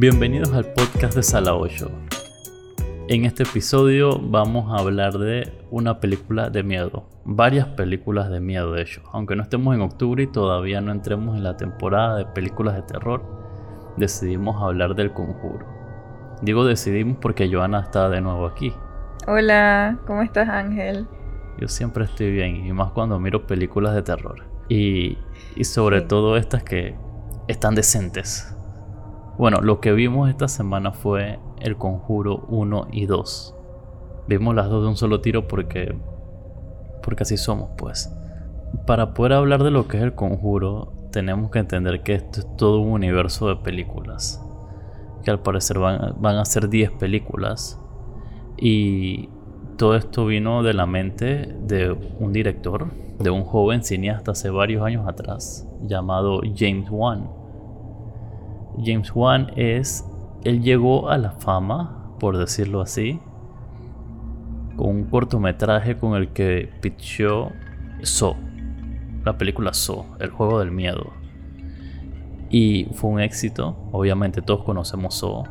Bienvenidos al podcast de Sala 8. En este episodio vamos a hablar de una película de miedo. Varias películas de miedo, de hecho. Aunque no estemos en octubre y todavía no entremos en la temporada de películas de terror, decidimos hablar del conjuro. Digo decidimos porque Joana está de nuevo aquí. Hola, ¿cómo estás Ángel? Yo siempre estoy bien, y más cuando miro películas de terror. Y, sobre todo estas que están decentes. Bueno, lo que vimos esta semana fue El Conjuro 1 y 2. Vimos las dos de un solo tiro porque porque así somos, pues. Para poder hablar de lo que es El Conjuro, tenemos que entender que esto es todo un universo de películas. Que al parecer van, van a ser 10 películas. Y todo esto vino de la mente de un director, de un joven cineasta hace varios años atrás, llamado James Wan James Wan es, él llegó a la fama, por decirlo así, con un cortometraje con el que pitchó So, la película So, el juego del miedo. Y fue un éxito, obviamente todos conocemos So.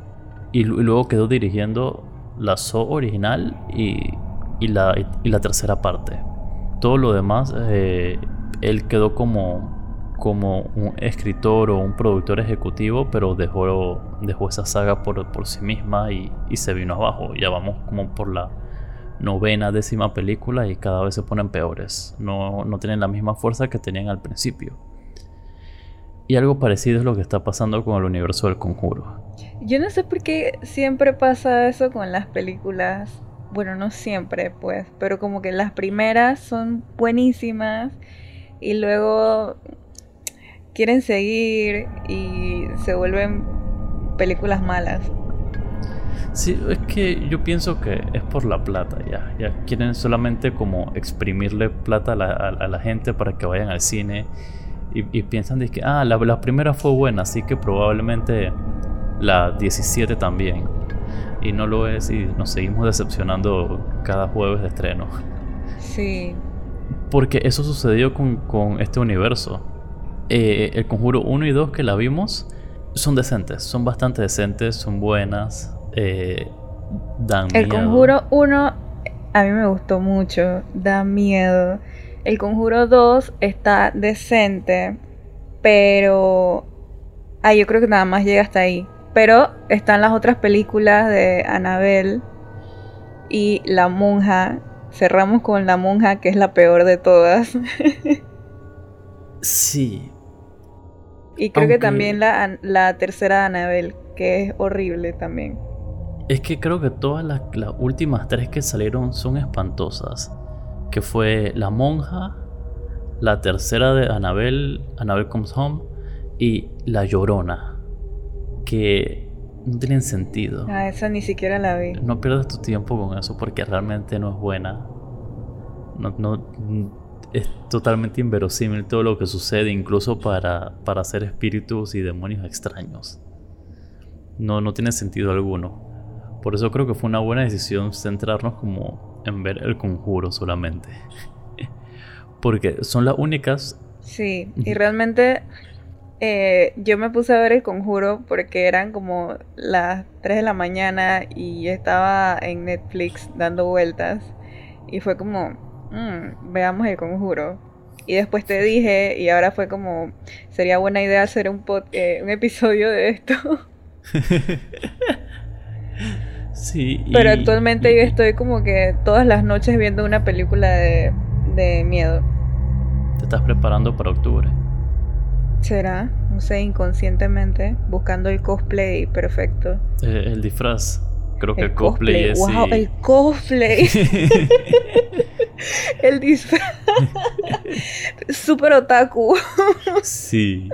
Y, luego quedó dirigiendo la So original y, la, y la, tercera parte. Todo lo demás, eh, él quedó como como un escritor o un productor ejecutivo, pero dejó, dejó esa saga por, sí misma y, se vino abajo. Ya vamos como por la novena, décima película y cada vez se ponen peores. No, no tienen la misma fuerza que tenían al principio. Y algo parecido es lo que está pasando con el universo del conjuro. Yo no sé por qué siempre pasa eso con las películas. Bueno, no siempre, pues, pero como que las primeras son buenísimas y luego quieren seguir y se vuelven películas malas. Sí, es que yo pienso que es por la plata, ya. Ya quieren solamente como exprimirle plata a la, gente para que vayan al cine y, piensan de que, ah, la, la, primera fue buena, así que probablemente la 17 también. Y no lo es y nos seguimos decepcionando cada jueves de estreno. Sí. Porque eso sucedió con, con este universo. Eh, el Conjuro 1 y 2 que la vimos son decentes, son bastante decentes, son buenas, eh, dan el Conjuro 1 a mí me gustó mucho, da miedo. El Conjuro 2 está decente, pero... Ah, yo creo que nada más llega hasta ahí. Pero están las otras películas de Annabelle y La Monja. Cerramos con La Monja, que es la peor de todas. sí, y creo que también la, la tercera de Anabel, que es horrible también. Es que creo que todas las, últimas tres que salieron son espantosas. Que fue La Monja, la tercera de Anabel, Anabel Comes Home, y La Llorona. Que no tienen sentido. Ah, esa ni siquiera la vi. No pierdas tu tiempo con eso porque realmente no es buena. No, no, es totalmente inverosímil todo lo que sucede, incluso para, para hacer espíritus y demonios extraños. No, no tiene sentido alguno. Por eso creo que fue una buena decisión centrarnos como en ver el conjuro solamente. Porque son las únicas. Sí, y realmente eh, yo me puse a ver el conjuro porque eran como las 3 de la mañana y estaba en Netflix dando vueltas. Y fue como, Mm, veamos el conjuro. Y después te dije, y ahora fue como, sería buena idea hacer un, eh, un episodio de esto. sí. Pero actualmente yo estoy como que todas las noches viendo una película de, de miedo. ¿Te estás preparando para octubre? ¿Será? No sé, inconscientemente, buscando el cosplay perfecto. Eh, el disfraz. Creo que el, cosplay, es. ¡Wow! El cosplay. el disfraz. Super otaku. sí.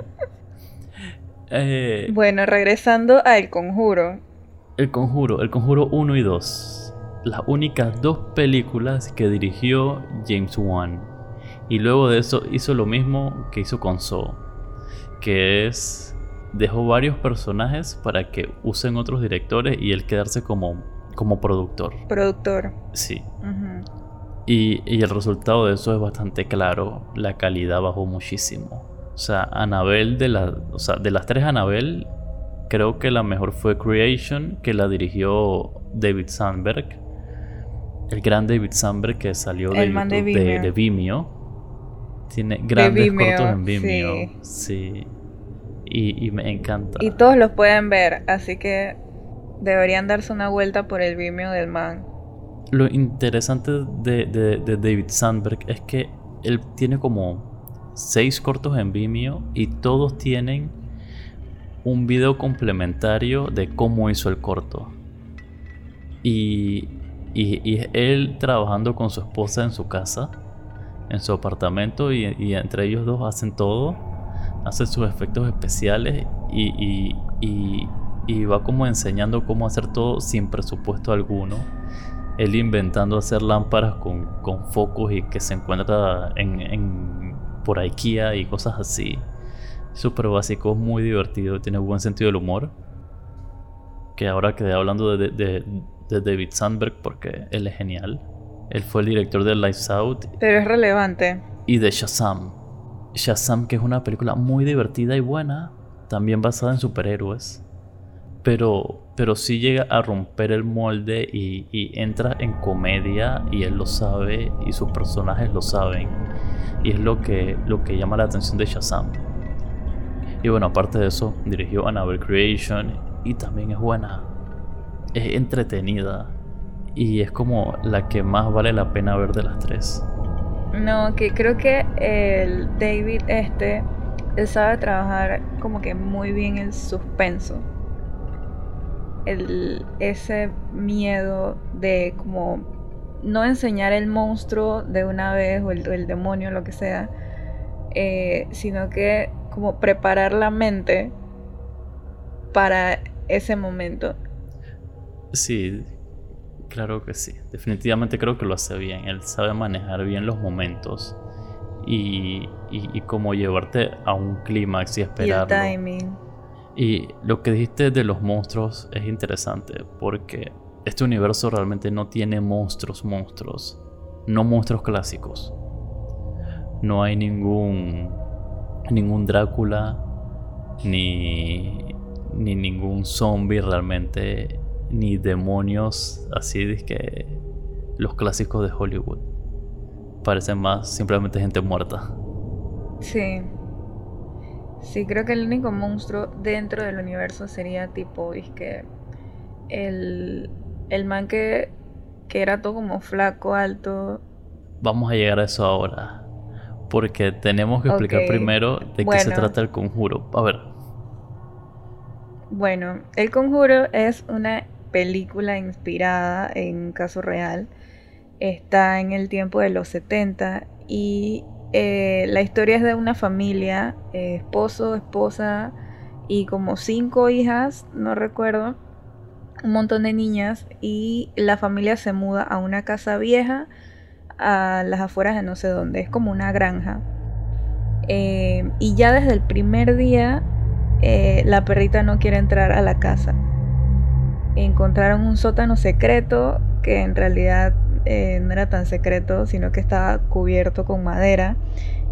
Eh, bueno, regresando a El Conjuro. El Conjuro, El Conjuro 1 y 2. Las únicas dos películas que dirigió James Wan. Y luego de eso hizo lo mismo que hizo con Saw. Que es dejó varios personajes para que usen otros directores y él quedarse como, como productor. Productor. Sí. y, y, el resultado de eso es bastante claro. La calidad bajó muchísimo. O sea, Anabel, de, la, o sea, de las tres Anabel, Creo que la mejor fue Creation, que la dirigió David Sandberg. El gran David Sandberg que salió de, de, Vimeo. Tiene grandes cortos en Vimeo. Sí. Y, y, me encanta. Y todos los pueden ver, así que deberían darse una vuelta por el Vimeo del man. Lo interesante de, de David Sandberg es que él tiene como seis cortos en Vimeo y todos tienen un video complementario de cómo hizo el corto. Y, y, él trabajando con su esposa en su casa, en su apartamento, y, entre ellos dos hacen todo, hacen sus efectos especiales y, y, va como enseñando cómo hacer todo sin presupuesto alguno. Él inventando hacer lámparas con, con focos y que se encuentra en, en, por IKEA y cosas así súper básico, muy divertido, tiene buen sentido del humor. Que ahora quedé hablando de, de, David Sandberg porque él es genial. Él fue el director de Lights Out. Pero es relevante. Y de Shazam. Shazam, que es una película muy divertida y buena, también basada en superhéroes. Pero, pero sí llega a romper el molde y, entra en comedia y él lo sabe y sus personajes lo saben. Y es lo que, lo que llama la atención de Shazam. Y bueno, aparte de eso, dirigió Annabelle Creation y también es buena. Es entretenida y es como la que más vale la pena ver de las tres. No, que creo que el David este, sabe trabajar como que muy bien el suspenso. El, ese miedo de como no enseñar el monstruo de una vez o el, el demonio, lo que sea, eh, sino que como preparar la mente para ese momento. Sí, claro que sí. Definitivamente creo que lo hace bien. Él sabe manejar bien los momentos y, y, cómo llevarte a un clímax y esperarlo. Y el timing. Y lo que dijiste de los monstruos es interesante porque este universo realmente no tiene monstruos, monstruos. No monstruos clásicos. No hay ningún ningún Drácula, ni, ni ningún zombie realmente, ni demonios así de que los clásicos de Hollywood. Parecen más simplemente gente muerta. Sí. Sí, creo que el único monstruo dentro del universo sería tipo, es que el, el man que, que era todo como flaco, alto. Vamos a llegar a eso ahora porque tenemos que explicar primero de qué se trata el conjuro. A ver. Bueno, El Conjuro es una película inspirada en un caso real. Está en el tiempo de los 70 y eh, la historia es de una familia, eh, esposo, esposa y como cinco hijas, no recuerdo, un montón de niñas y la familia se muda a una casa vieja a las afueras de no sé dónde, es como una granja. Eh, y ya desde el primer día la perrita no quiere entrar a la casa. Encontraron un sótano secreto que en realidad eh, no era tan secreto, sino que estaba cubierto con madera.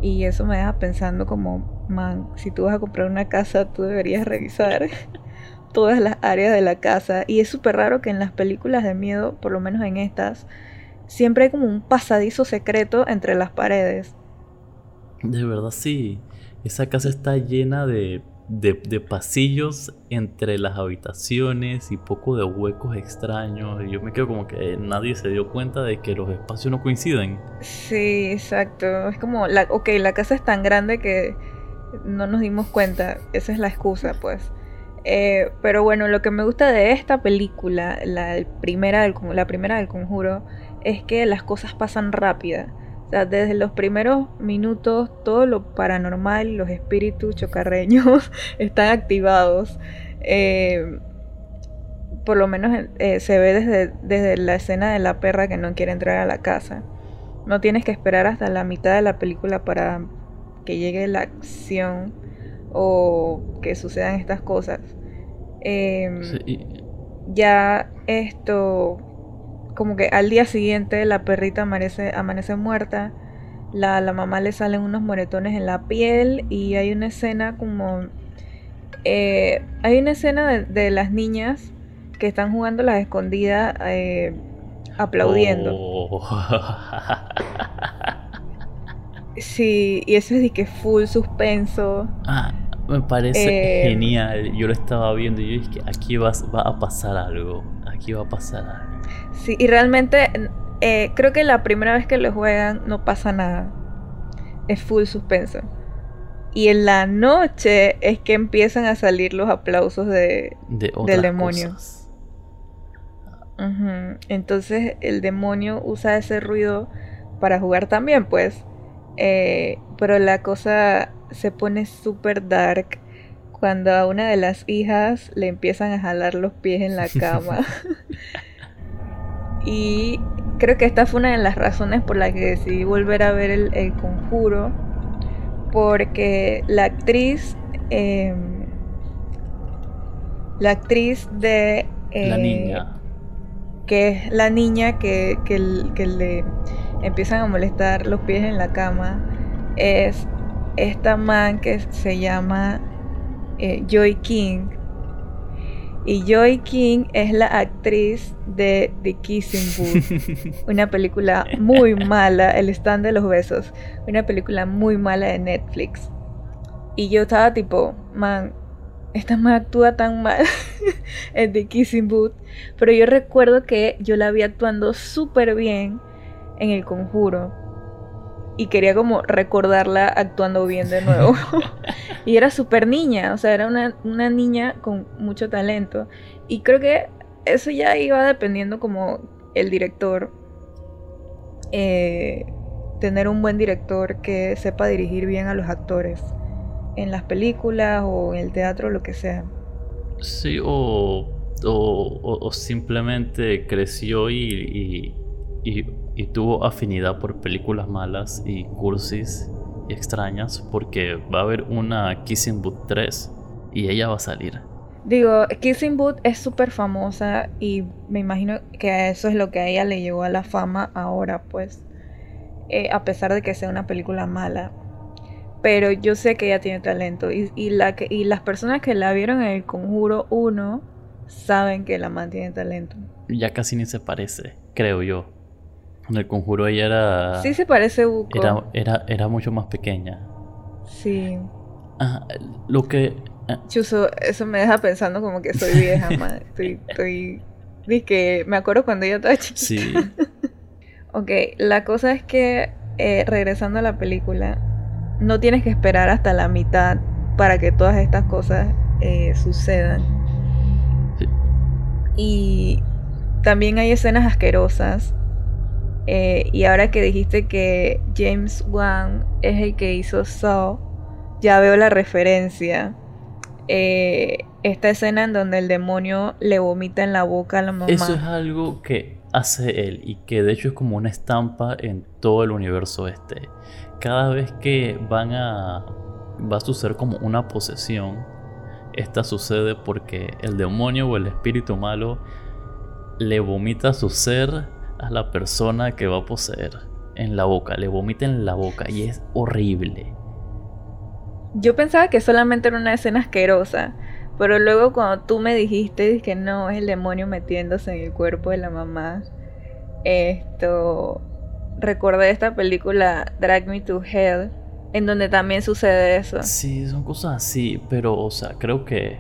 Y eso me deja pensando como, man, si tú vas a comprar una casa, tú deberías revisar todas las áreas de la casa. Y es súper raro que en las películas de miedo, por lo menos en estas, siempre hay como un pasadizo secreto entre las paredes. De verdad, sí. Esa casa está llena de, de, pasillos entre las habitaciones y poco de huecos extraños. Y yo me quedo como que nadie se dio cuenta de que los espacios no coinciden. Sí, exacto. Es como, la, ok, la casa es tan grande que no nos dimos cuenta. Esa es la excusa, pues. Eh, pero bueno, lo que me gusta de esta película, la primera del, la primera del conjuro, es que las cosas pasan rápida. O sea, desde los primeros minutos todo lo paranormal, los espíritus chocarreños están activados. Eh, por lo menos eh, se ve desde, desde la escena de la perra que no quiere entrar a la casa. No tienes que esperar hasta la mitad de la película para que llegue la acción o que sucedan estas cosas. Em, ya esto como que al día siguiente la perrita amanece, amanece muerta, la, la mamá le salen unos moretones en la piel y hay una escena como eh, hay una escena de, las niñas que están jugando las escondidas eh, aplaudiendo. Oh. sí, y eso es de que full suspenso. Ah, me parece eh, genial. Yo lo estaba viendo y yo dije, aquí va, va a pasar algo. Va a pasar. Sí, y realmente creo que la primera vez que lo juegan no pasa nada. Es full suspenso. Y en la noche es que empiezan a salir los aplausos de, del demonio. Entonces el demonio usa ese ruido para jugar también, pues. Eh, pero la cosa se pone súper dark cuando a una de las hijas le empiezan a jalar los pies en la cama. y creo que esta fue una de las razones por las que decidí volver a ver el conjuro porque la actriz, em, la actriz de... la eh, niña. Que es la niña que, que, le empiezan a molestar los pies en la cama, es esta man que se llama eh, Joy King. Y Joy King es la actriz de The Kissing Booth, una película muy mala, El stand de los besos, una película muy mala de Netflix. Y yo estaba tipo, man, esta man actúa tan mal en The Kissing Booth, pero yo recuerdo que yo la vi actuando súper bien en El Conjuro y quería como recordarla actuando bien de nuevo. y era súper niña, o sea, era una, niña con mucho talento. Y creo que eso ya iba dependiendo como el director. Eh, tener un buen director que sepa dirigir bien a los actores. En las películas o en el teatro, lo que sea. Sí, o, o, simplemente creció y y tuvo afinidad por películas malas y cursis y extrañas porque va a haber una Kissing Booth 3 y ella va a salir. Digo, Kissing Booth es súper famosa y me imagino que eso es lo que a ella le llevó a la fama ahora, pues, eh, a pesar de que sea una película mala. Pero yo sé que ella tiene talento y, la que, y las personas que la vieron en el Conjuro 1 saben que la man tiene talento. Ya casi ni se parece, creo yo. El conjuro ella era. Sí, se parece Buco. Era, era, era mucho más pequeña. Sí. Ah, lo que. Ah. Chuso, eso me deja pensando como que soy vieja, madre. Estoy. estoy... que me acuerdo cuando ella estaba chiquita. Sí. ok, la cosa es que, eh, regresando a la película, no tienes que esperar hasta la mitad para que todas estas cosas eh, sucedan. Sí. Y también hay escenas asquerosas eh, y ahora que dijiste que James Wan es el que hizo Saw, ya veo la referencia. Eh, esta escena en donde el demonio le vomita en la boca a la mamá. Eso es algo que hace él y que de hecho es como una estampa en todo el universo este. Cada vez que van a va a suceder como una posesión, esta sucede porque el demonio o el espíritu malo le vomita su ser a la persona que va a poseer en la boca, le vomita en la boca y es horrible. Yo pensaba que solamente era una escena asquerosa, pero luego cuando tú me dijiste que no, es el demonio metiéndose en el cuerpo de la mamá, esto, recordé esta película Drag Me to Hell, en donde también sucede eso. Sí, son cosas así, pero, o sea, creo que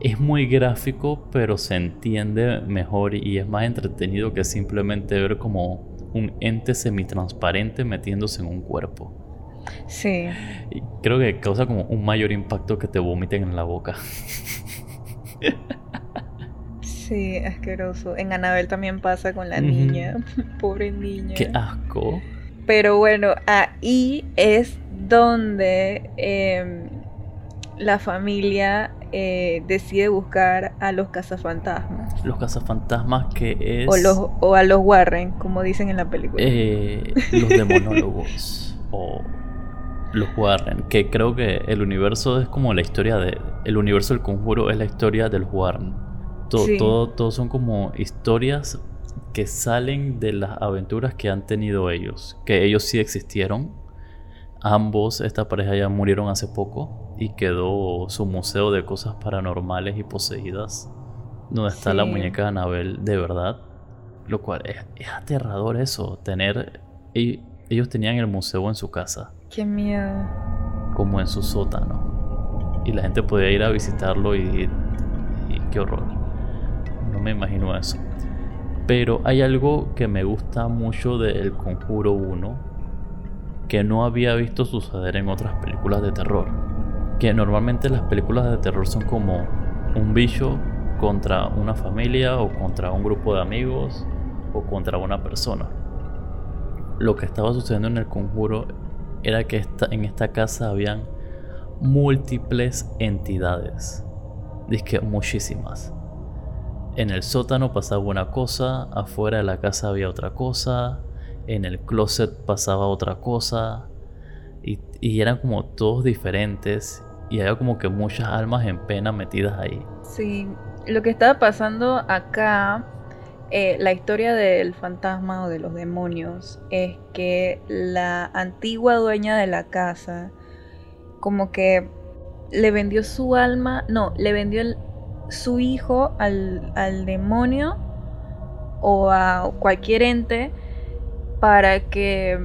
es muy gráfico, pero se entiende mejor y es más entretenido que simplemente ver como un ente semitransparente metiéndose en un cuerpo. Sí. Y creo que causa como un mayor impacto que te vomiten en la boca. Sí, asqueroso. En Anabel también pasa con la niña. Pobre niña. Qué asco. Pero bueno, ahí es donde em, la familia eh, decide buscar a los cazafantasmas. Los cazafantasmas que es... O, los, o a los Warren, como dicen en la película. Eh, los demonólogos. o los Warren. Que creo que el universo es como la historia de... El universo del conjuro es la historia de los Warren. Todo, todo, todo son como historias que salen de las aventuras que han tenido ellos. Que ellos sí existieron. Ambos, esta pareja ya murieron hace poco y quedó su museo de cosas paranormales y poseídas, donde está la muñeca de Anabel de verdad, lo cual es, aterrador eso, tener... ellos tenían el museo en su casa. Qué miedo. Como en su sótano. Y la gente podía ir a visitarlo y, y qué horror. No me imagino eso. Pero hay algo que me gusta mucho de El Conjuro 1 que no había visto suceder en otras películas de terror. Que normalmente las películas de terror son como un bicho contra una familia o contra un grupo de amigos o contra una persona. Lo que estaba sucediendo en el conjuro era que en esta casa habían múltiples entidades. Dice muchísimas. En el sótano pasaba una cosa, afuera de la casa había otra cosa, en el closet pasaba otra cosa y, eran como todos diferentes y había como que muchas almas en pena metidas ahí. Sí, lo que estaba pasando acá, eh, la historia del fantasma o de los demonios, es que la antigua dueña de la casa como que le vendió su alma, no, le vendió su hijo al, al demonio o a cualquier ente para que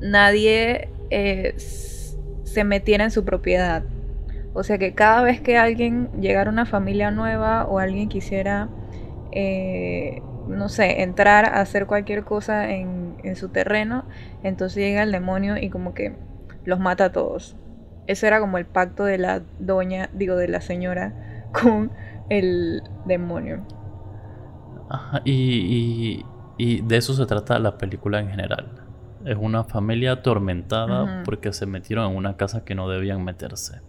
nadie eh, se metiera en su propiedad. O sea que cada vez que alguien llegara una familia nueva o alguien quisiera, eh, no sé, entrar a hacer cualquier cosa en, en, su terreno, entonces llega el demonio y como que los mata a todos. Ese era como el pacto de la doña, digo, de la señora con el demonio. Ajá, y, y de eso se trata la película en general. Es una familia atormentada porque se metieron en una casa que no debían meterse.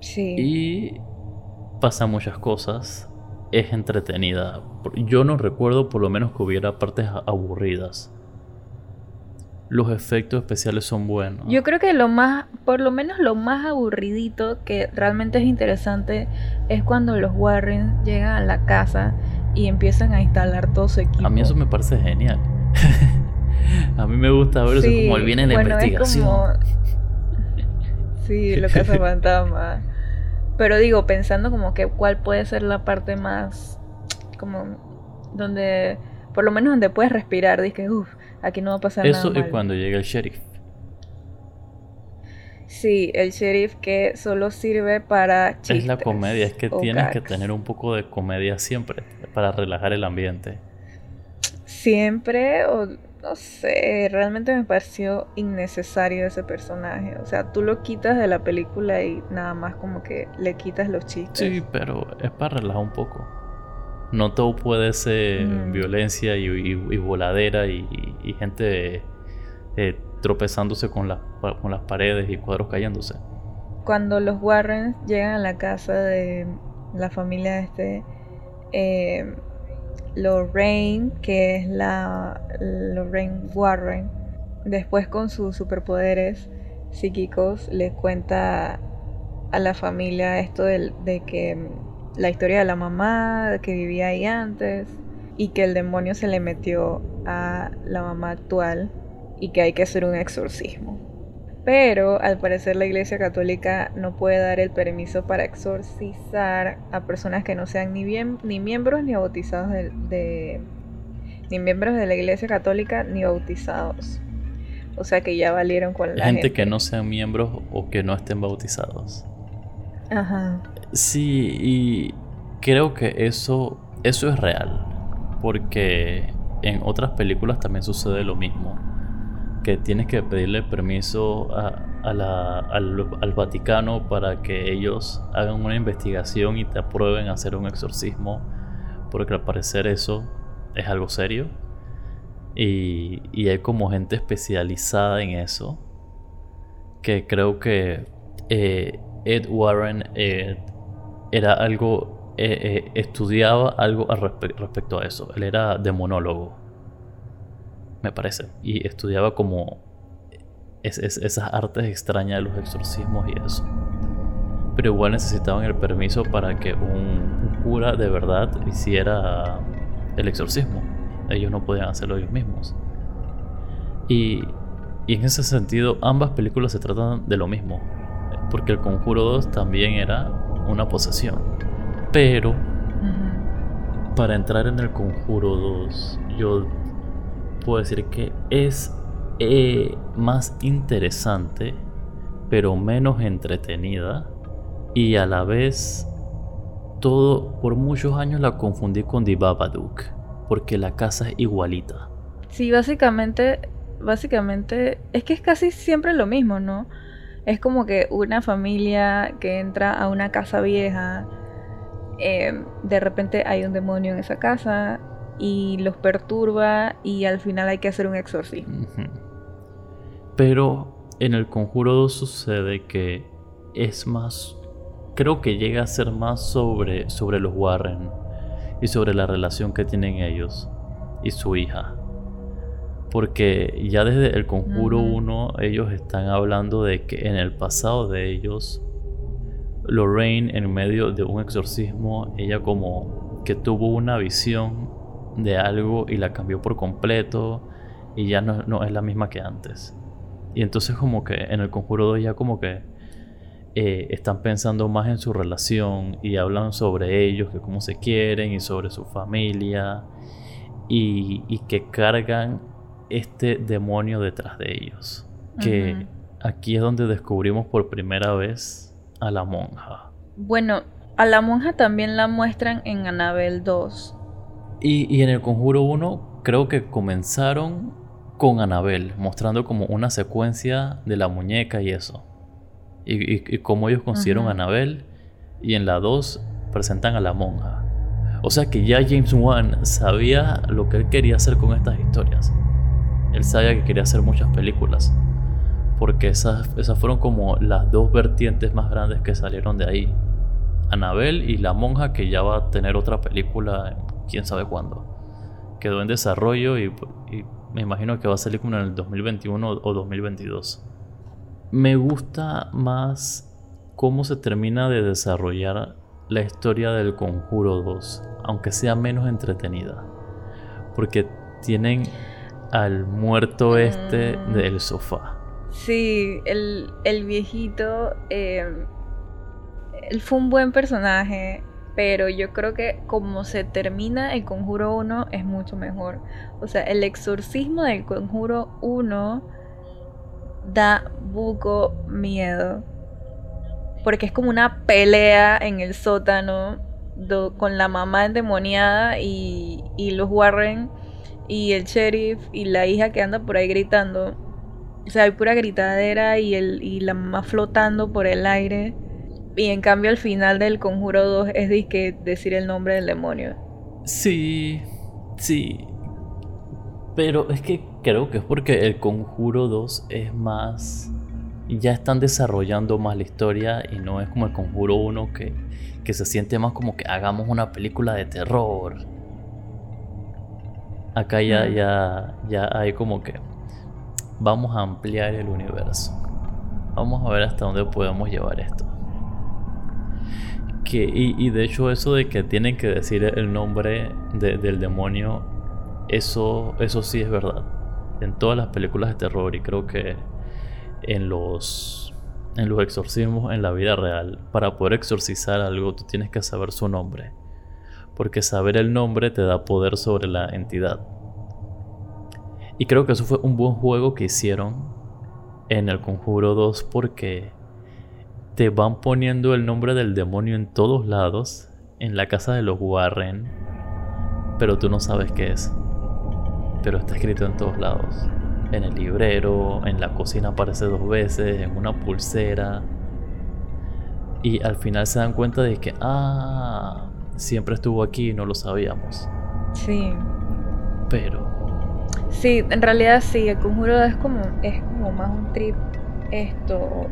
Sí. Y pasan muchas cosas. Es entretenida. Yo no recuerdo por lo menos que hubiera partes aburridas. Los efectos especiales son buenos. Yo creo que lo más, por lo menos lo más aburridito que realmente es interesante es cuando los Warrens llegan a la casa y empiezan a instalar todo su equipo. A mí eso me parece genial. a mí me gusta ver eso como viene la investigación. sí, lo que hace fantasma. Pero digo, pensando como que cuál puede ser la parte más como donde por lo menos donde puedes respirar, dices, uff, aquí no va a pasar nada. Eso es cuando llega el sheriff. Sí, el sheriff que solo sirve para Es la comedia, es que tienes que tener un poco de comedia siempre para relajar el ambiente. Siempre, o no sé, realmente me pareció innecesario ese personaje. O sea, tú lo quitas de la película y nada más como que le quitas los chistes. Sí, pero es para relajar un poco. No todo puede ser mm. violencia y, voladera y, gente eh, tropezándose con, con las paredes y cuadros cayéndose. Cuando los Warrens llegan a la casa de la familia de este, eh, Lorraine, que es la Lorraine Warren, después con sus superpoderes psíquicos, les cuenta a la familia esto de, de que la historia de la mamá que vivía ahí antes y que el demonio se le metió a la mamá actual y que hay que hacer un exorcismo. Pero al parecer la Iglesia Católica no puede dar el permiso para exorcizar a personas que no sean ni, bien, ni miembros ni bautizados de, ni miembros de la Iglesia Católica ni bautizados. O sea que ya valieron con la gente, gente que no sean miembros o que no estén bautizados. Ajá. Sí, y creo que eso eso es real, porque en otras películas también sucede lo mismo que tienes que pedirle permiso a, la, al, Vaticano para que ellos hagan una investigación y te aprueben hacer un exorcismo, porque al parecer eso es algo serio. Y, y hay como gente especializada en eso, que creo que eh, Ed Warren eh, era algo, eh, estudiaba algo al respecto a eso, él era demonólogo me parece. Y estudiaba como esas artes extrañas de los exorcismos y eso. Pero igual necesitaban el permiso para que un, cura de verdad hiciera el exorcismo. Ellos no podían hacerlo ellos mismos. Y, y en ese sentido, ambas películas se tratan de lo mismo. Porque el Conjuro 2 también era una posesión. Pero para entrar en el Conjuro 2, yo puedo decir que es eh, más interesante, pero menos entretenida. Y a la vez, todo, por muchos años la confundí con The Babadook, porque la casa es igualita. Sí, básicamente, básicamente, es que es casi siempre lo mismo, ¿no? Es como que una familia que entra a una casa vieja, em, de repente hay un demonio en esa casa y los perturba y al final hay que hacer un exorcismo. Pero en el Conjuro 2 sucede que es más, creo que llega a ser más sobre, sobre los Warren y sobre la relación que tienen ellos y su hija. Porque ya desde el Conjuro 1 ellos están hablando de que en el pasado de ellos, Lorraine en medio de un exorcismo, ella como que tuvo una visión de algo y la cambió por completo y ya no, es la misma que antes. Y entonces como que en el Conjuro 2 ya como que eh, están pensando más en su relación y hablan sobre ellos, que cómo se quieren y sobre su familia y, y que cargan este demonio detrás de ellos. Que aquí es donde descubrimos por primera vez a la monja. Bueno, a la monja también la muestran en Anabel 2. Y, en el Conjuro 1 creo que comenzaron con Anabel, mostrando como una secuencia de la muñeca y eso. Y, cómo ellos consiguieron a Anabel. Y en la 2 presentan a la monja. O sea que ya James Wan sabía lo que él quería hacer con estas historias él sabía que quería hacer muchas películas. Porque esas, esas fueron como las dos vertientes más grandes que salieron de ahí. Anabel y La Monja, que ya va a tener otra película, quién sabe cuándo. Quedó en desarrollo y, me imagino que va a salir como en el 2021 o 2022. Me gusta más cómo se termina de desarrollar la historia del Conjuro 2, aunque sea menos entretenida. Porque tienen al muerto este mm. del sofá. Sí, el, viejito, em, él fue un buen personaje, pero yo creo que como se termina el Conjuro 1 es mucho mejor. O sea, el exorcismo del Conjuro 1 da buco miedo. Porque es como una pelea en el sótano con la mamá endemoniada y, los Warren y el sheriff y la hija que anda por ahí gritando. O sea, hay pura gritadera y, el, y la mamá flotando por el aire. Y en cambio al final del Conjuro 2 es decir el nombre del demonio. Sí, sí. Pero es que creo que es porque el Conjuro 2 es más... Ya están desarrollando más la historia y no es como el Conjuro 1 que, que se siente más como que hagamos una película de terror Acá ya, ya, ya hay como que vamos a ampliar el universo. Vamos a ver hasta dónde podemos llevar esto. Y, de hecho eso de que tienen que decir el nombre del demonio, eso, eso sí es verdad. En todas las películas de terror y creo que en los, en los exorcismos en la vida real, para poder exorcizar algo tú tienes que saber su nombre porque saber el nombre te da poder sobre la entidad. Y creo que eso fue un buen juego que hicieron en el Conjuro 2 porque te van poniendo el nombre del demonio en todos lados, en la casa de los Warren, pero tú no sabes qué es. Pero está escrito en todos lados. En el librero, en la cocina aparece dos veces, en una pulsera. Y al final se dan cuenta de que, ah, siempre estuvo aquí y no lo sabíamos. Sí. Pero. Sí, en realidad sí, el conjuro es como, es como más un trip. Esto.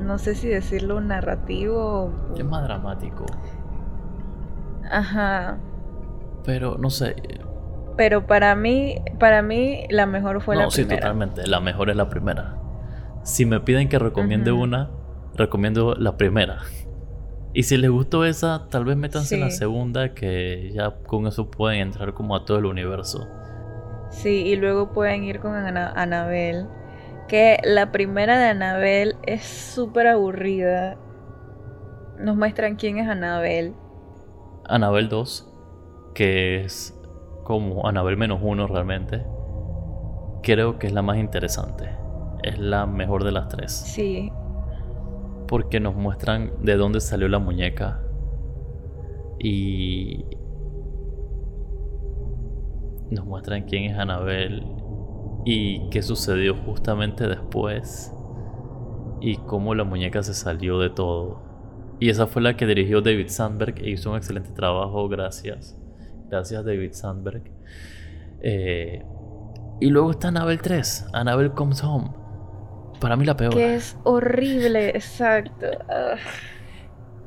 No sé si decirlo narrativo. Es más dramático. Ajá. Pero no sé. Pero para mí, para mí la mejor fue la primera. No, sí, totalmente. La mejor es la primera. Si me piden que recomiende una, recomiendo la primera. Y si les gustó esa, tal vez métanse en la segunda, que ya con eso pueden entrar como a todo el universo. Sí, y luego pueden ir con Anabel. Que la primera de Anabel es súper aburrida. Nos muestran quién es Anabel. Anabel 2, que es como Anabel menos uno realmente, creo que es la más interesante. Es la mejor de las tres. Sí. Porque nos muestran de dónde salió la muñeca. Y nos muestran quién es Anabel y qué sucedió justamente después y cómo la muñeca se salió de todo. Y esa fue la que dirigió David Sandberg e hizo un excelente trabajo, gracias. Gracias David Sandberg. Eh, y luego está Anabel 3, Anabel Comes Home. Para mí la peor. Que es horrible, exacto. Ah.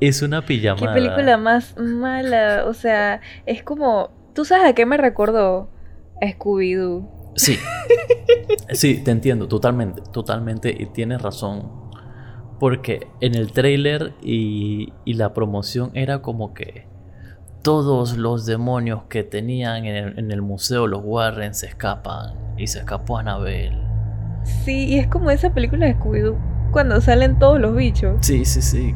Es una pijamada. Qué película más mala. O sea, es como. ¿Tú sabes a qué me recordó? A Scooby-Doo. Sí. Sí, te entiendo, totalmente, totalmente. Y tienes razón. Porque en el trailer y, y la promoción era como que todos los demonios que tenían en el, museo los Warren se escapan. Y se escapó Annabelle. Sí, y es como esa película de Scooby-Doo cuando salen todos los bichos. Sí, sí, sí.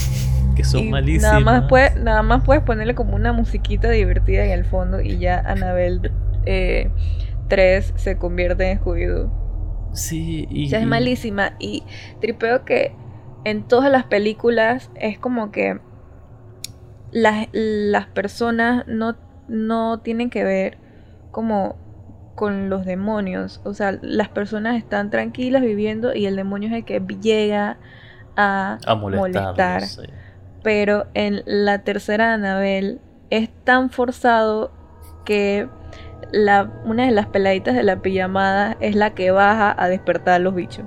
que son malísimos. Nada más, puedes, nada más puedes ponerle como una musiquita divertida en el fondo y ya Annabelle eh, 3 se convierte en Scooby-Doo. Sí, y. Ya es malísima. Y tripeo que en todas las películas es como que las, las personas no, no tienen que ver como con los demonios. O sea, las personas están tranquilas viviendo y el demonio es el que llega a, molestar. Pero en la tercera Anabel es tan forzado que una de las peladitas de la pijamada es la que baja a despertar a los bichos.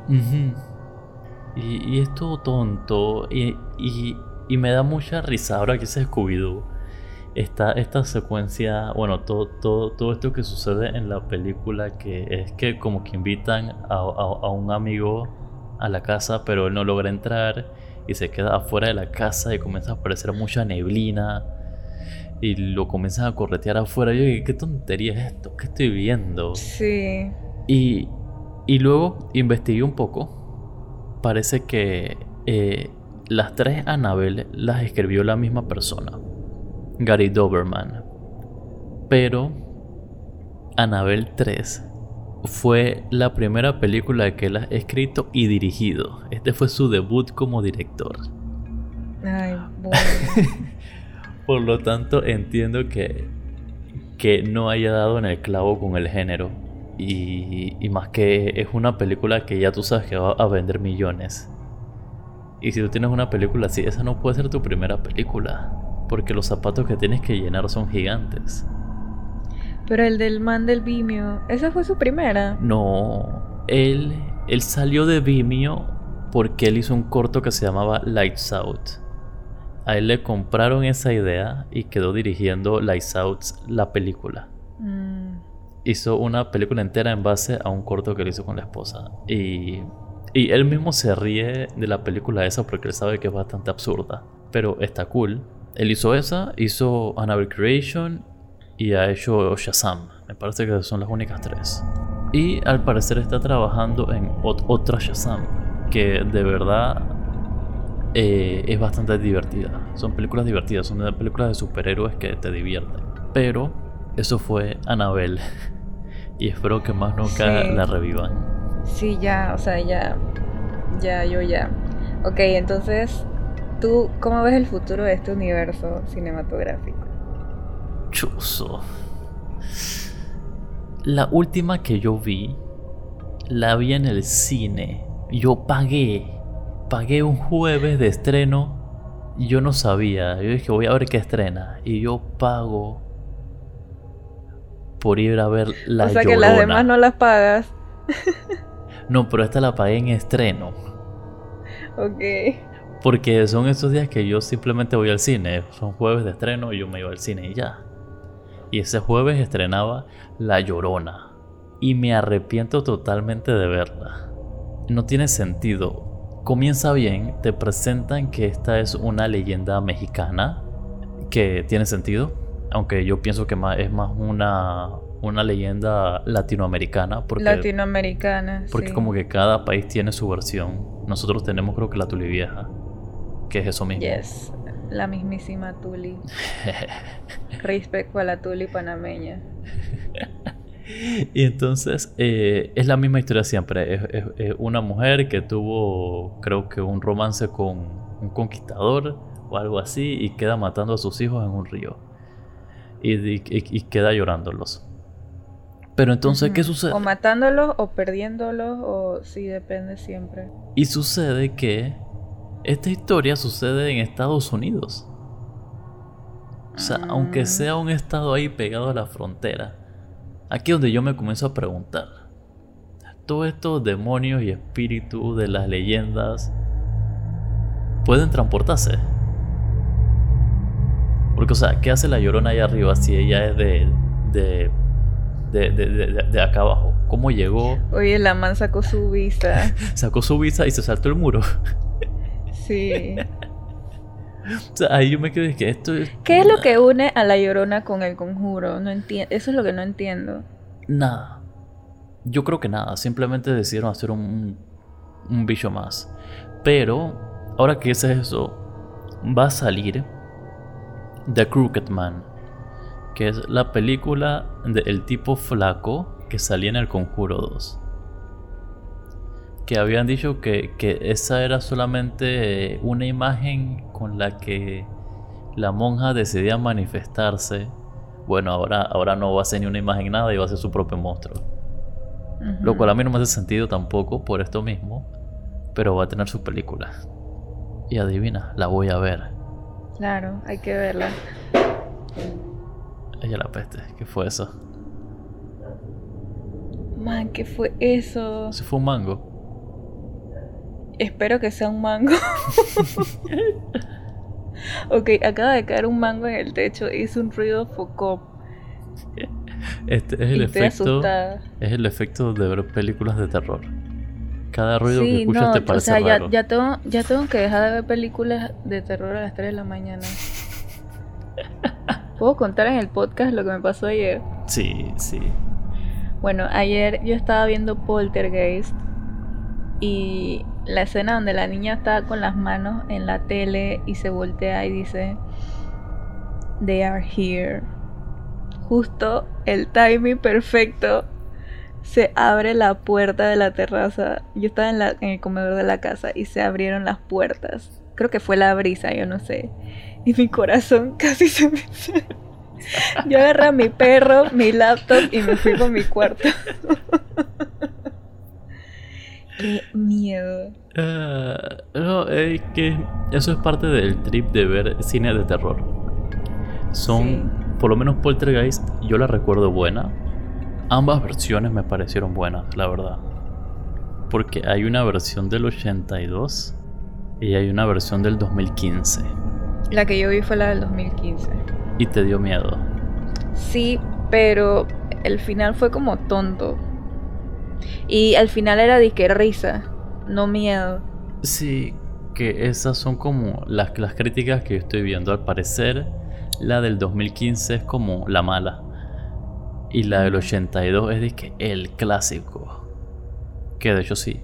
y, es todo tonto. Y, y, me da mucha risa ahora que se Scooby-Doo. Esta, esta secuencia, bueno, todo, todo, todo esto que sucede en la película, que es que como que invitan a, a un amigo a la casa, pero él no logra entrar y se queda afuera de la casa y comienza a aparecer mucha neblina y lo comienzan a corretear afuera. Yo dije, ¿qué tontería es esto? ¿Qué estoy viendo? Sí. Y, y luego investigué un poco. Parece que eh, las tres Annabelle las escribió la misma persona, Gary Doberman. Pero Annabelle 3 fue la primera película que él ha escrito y dirigido. Este fue su debut como director. Ay, bueno. Por lo tanto, entiendo que, que no haya dado en el clavo con el género. Y, y, más que es una película que ya tú sabes que va a vender millones. Y si tú tienes una película así, esa no puede ser tu primera película. Porque los zapatos que tienes que llenar son gigantes. Pero el del man del Vimeo, ¿esa fue su primera? No, él, él salió de Vimeo porque él hizo un corto que se llamaba Lights Out a él le compraron esa idea y quedó dirigiendo Lights Out, la película. Mm. Hizo una película entera en base a un corto que él hizo con la esposa. Y, y él mismo se ríe de la película esa porque él sabe que es bastante absurda. Pero está cool. Él hizo esa, hizo Annabelle Creation y ha hecho Shazam. Me parece que son las únicas tres. Y al parecer está trabajando en otra Shazam. Que de verdad eh, es bastante divertida. Son películas divertidas, son películas de superhéroes que te divierten. Pero eso fue Annabelle. y espero que más nunca la revivan. Sí, ya, o sea, ya. Ya, yo ya. Ok, entonces, ¿tú cómo ves el futuro de este universo cinematográfico? Chuso. La última que yo vi, la vi en el cine. Yo pagué pagué un jueves de estreno y yo no sabía. Yo dije, voy a ver qué estrena. Y yo pago por ir a ver la O sea que las demás no las pagas. no, pero esta la pagué en estreno. Ok. Porque son esos días que yo simplemente voy al cine. Son jueves de estreno y yo me iba al cine y ya. Y ese jueves estrenaba La Llorona. Y me arrepiento totalmente de verla. No tiene sentido Comienza bien, te presentan que esta es una leyenda mexicana que tiene sentido, aunque yo pienso que es más una, una leyenda latinoamericana. Porque, Latinoamericana. Porque sí. como que cada país tiene su versión. Nosotros tenemos creo que la Tuli Vieja, que es eso mismo. Yes, la mismísima Tuli. Respecto a la Tuli panameña. y entonces eh, es la misma historia siempre. Es, es- es una mujer que tuvo, creo que, un romance con un conquistador o algo así y queda matando a sus hijos en un río. Y, y- y- y queda llorándolos. Pero entonces, ¿qué sucede? O matándolos o perdiéndolos o sí, depende siempre. Y sucede que esta historia sucede en Estados Unidos. O sea, aunque Mm. sea un estado ahí pegado a la frontera, aquí es donde yo me comienzo a preguntar. Todos estos demonios y espíritus de las leyendas pueden transportarse. Porque, o sea, ¿qué hace la llorona ahí arriba si ella es de, de, de, de, de- de acá abajo? ¿Cómo llegó? Oye, la man sacó su visa. Sacó su visa y se saltó el muro. Sí. O sea, ahí yo me quedé que esto es. ¿Qué es lo que une a la llorona con el conjuro? No entiendo. Eso es lo que no entiendo. Nada. Yo creo que nada. Simplemente decidieron hacer un, un bicho más. Pero, ahora que es eso, va a salir The Crooked Man. Que es la película del tipo flaco que salía en El Conjuro 2. Que habían dicho que, que esa era solamente una imagen con la que la monja decidía manifestarse. Bueno, ahora, ahora no va a ser ni una imagen nada y va a ser su propio monstruo. Lo cual a mí no me hace sentido tampoco por esto mismo. Pero va a tener su película. Y adivina, la voy a ver. Claro, hay que verla. Ella la peste, ¿qué fue eso? Man, ¿qué fue eso? ¿Se fue un mango? Espero que sea un mango. ok, acaba de caer un mango en el techo. Hizo un ruido focó. Este es el Y efecto. Es el efecto de ver películas de terror. Cada ruido que escuchas no, te o parece ya, raro. ya, tengo, ya tengo que dejar de ver películas de terror a las 3 de la mañana. ¿Puedo contar en el podcast lo que me pasó ayer? Sí, sí. Bueno, ayer yo estaba viendo Poltergeist y la escena donde la niña está con las manos en la tele y se voltea y dice, They are here. Justo el timing perfecto. Se abre la puerta de la terraza. Yo estaba en, la- el comedor de la casa y se abrieron las puertas. Creo que fue la brisa, yo no sé. Y mi corazón casi se me... Yo agarré mi perro, mi laptop y me fui con mi cuarto. Qué miedo. Ah, no, es que eso es parte del trip de ver cine de terror. Son, Sí. por lo menos Poltergeist, yo la recuerdo buena. Ambas versiones me parecieron buenas, la verdad. Porque hay una versión del 82 y hay una versión del 2015. La que yo vi fue la del 2015. Y te dio miedo. Sí, pero el final fue como tonto. Y al final era disque risa, no miedo. Sí, que esas son como las, las críticas que yo estoy viendo. Al parecer, la del 2015 es como la mala. Y la del 82 es de que el clásico. Que de hecho sí.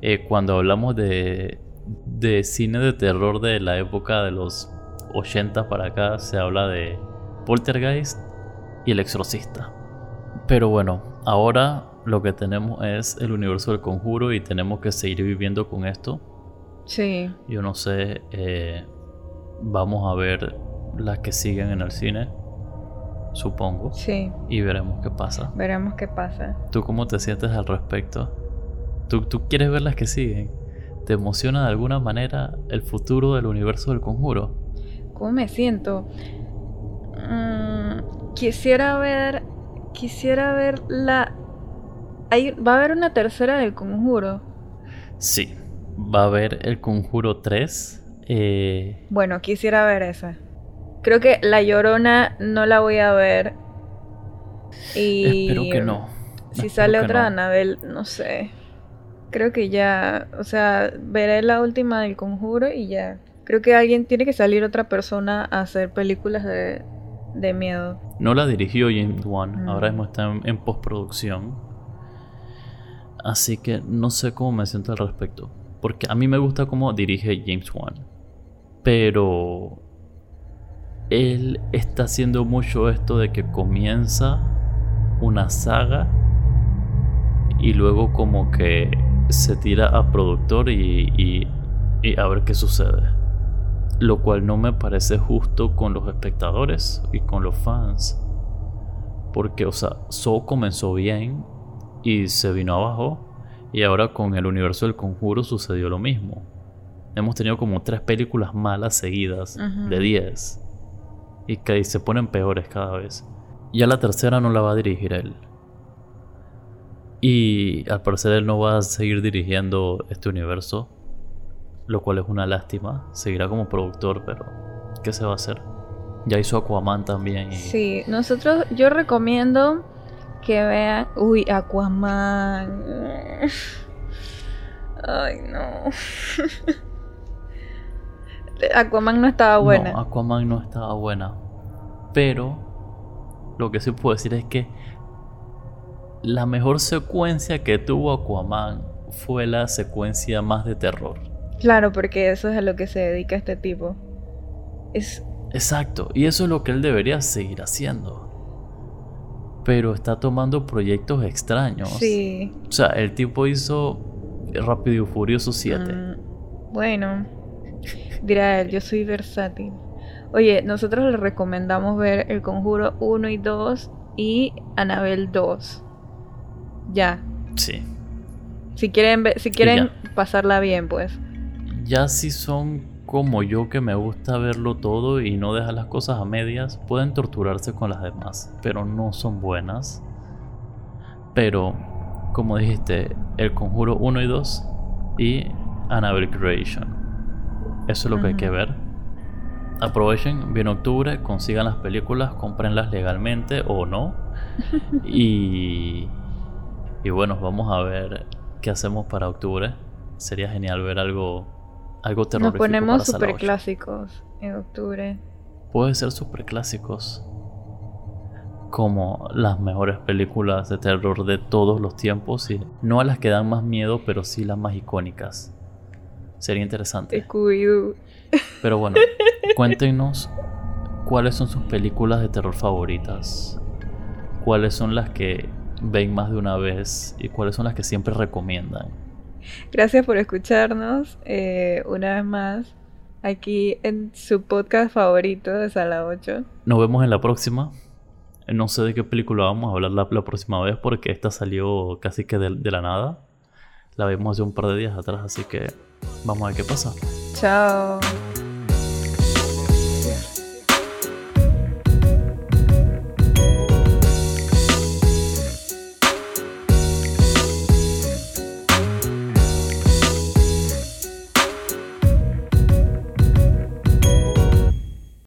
Eh, cuando hablamos de, de cine de terror de la época de los 80 para acá, se habla de Poltergeist y El Exorcista. Pero bueno, ahora lo que tenemos es el universo del conjuro y tenemos que seguir viviendo con esto. Sí, Yo no sé, eh, vamos a ver las que siguen en el cine, supongo, sí, y veremos qué pasa. veremos qué pasa. ¿Tú cómo te sientes al respecto? ¿Tú, tú quieres ver las que siguen? ¿Te emociona de alguna manera el futuro del universo del conjuro? ¿Cómo me siento? Mm, quisiera ver, quisiera ver la... Hay, va a haber una tercera del conjuro. Sí, va a haber el conjuro 3. eh, Bueno, quisiera ver esa. Creo que La Llorona no la voy a ver. Y espero que no. Si Espero sale otra no. Anabel, no sé. Creo que ya, o sea, veré la última del conjuro y ya. Creo que alguien tiene que salir otra persona a hacer películas de, de miedo. No la dirigió James Wan, Mm. ahora mismo está en, en postproducción. Así que no sé cómo me siento al respecto. Porque a mí me gusta cómo dirige James Wan. Pero él está haciendo mucho esto de que comienza una saga y luego como que se tira a productor y, y- y a ver qué sucede. Lo cual no me parece justo con los espectadores y con los fans. Porque, o sea, Saw comenzó bien y se vino abajo. Y ahora con el universo del conjuro sucedió lo mismo. Hemos tenido como tres películas malas seguidas de 10. Y que se ponen peores cada vez. Ya la tercera no la va a dirigir él. Y al parecer él no va a seguir dirigiendo este universo. Lo cual es una lástima. Seguirá como productor, pero ¿qué se va a hacer? Ya hizo Aquaman también. Y... Sí, nosotros, yo recomiendo que vean. Uy, Aquaman. Ay, no. Aquaman no estaba buena. No, Aquaman no estaba buena. Pero lo que sí puedo decir es que la mejor secuencia que tuvo Aquaman fue la secuencia más de terror. Claro, porque eso es a lo que se dedica este tipo. Es. Exacto, y eso es lo que él debería seguir haciendo. Pero está tomando proyectos extraños. Sí. O sea, el tipo hizo Rápido y Furioso 7. Mm, bueno, dirá él, yo soy versátil. Oye, nosotros le recomendamos ver El Conjuro 1 y 2 y Anabel 2. Ya. Sí. Si quieren, si quieren pasarla bien, pues. Ya si son como yo que me gusta verlo todo y no dejar las cosas a medias, pueden torturarse con las demás, pero no son buenas. Pero, como dijiste, El Conjuro 1 y 2 y Annabelle Creation. Eso es lo que hay que ver. Aprovechen, viene octubre, consigan las películas, cómprenlas legalmente o no. y, y bueno, vamos a ver qué hacemos para octubre. Sería genial ver algo, algo Nos terrorífico ponemos para Sala super 8. clásicos en octubre. Puede ser super clásicos. Como las mejores películas de terror de todos los tiempos. Y no a las que dan más miedo, pero sí las más icónicas. Sería interesante. Pero bueno, cuéntenos cuáles son sus películas de terror favoritas. Cuáles son las que ven más de una vez y cuáles son las que siempre recomiendan. Gracias por escucharnos eh, una vez más aquí en su podcast favorito de Sala 8. Nos vemos en la próxima. No sé de qué película vamos a hablar la, la próxima vez porque esta salió casi que de, de la nada. La vimos hace un par de días atrás, así que vamos a ver qué pasa. Chao.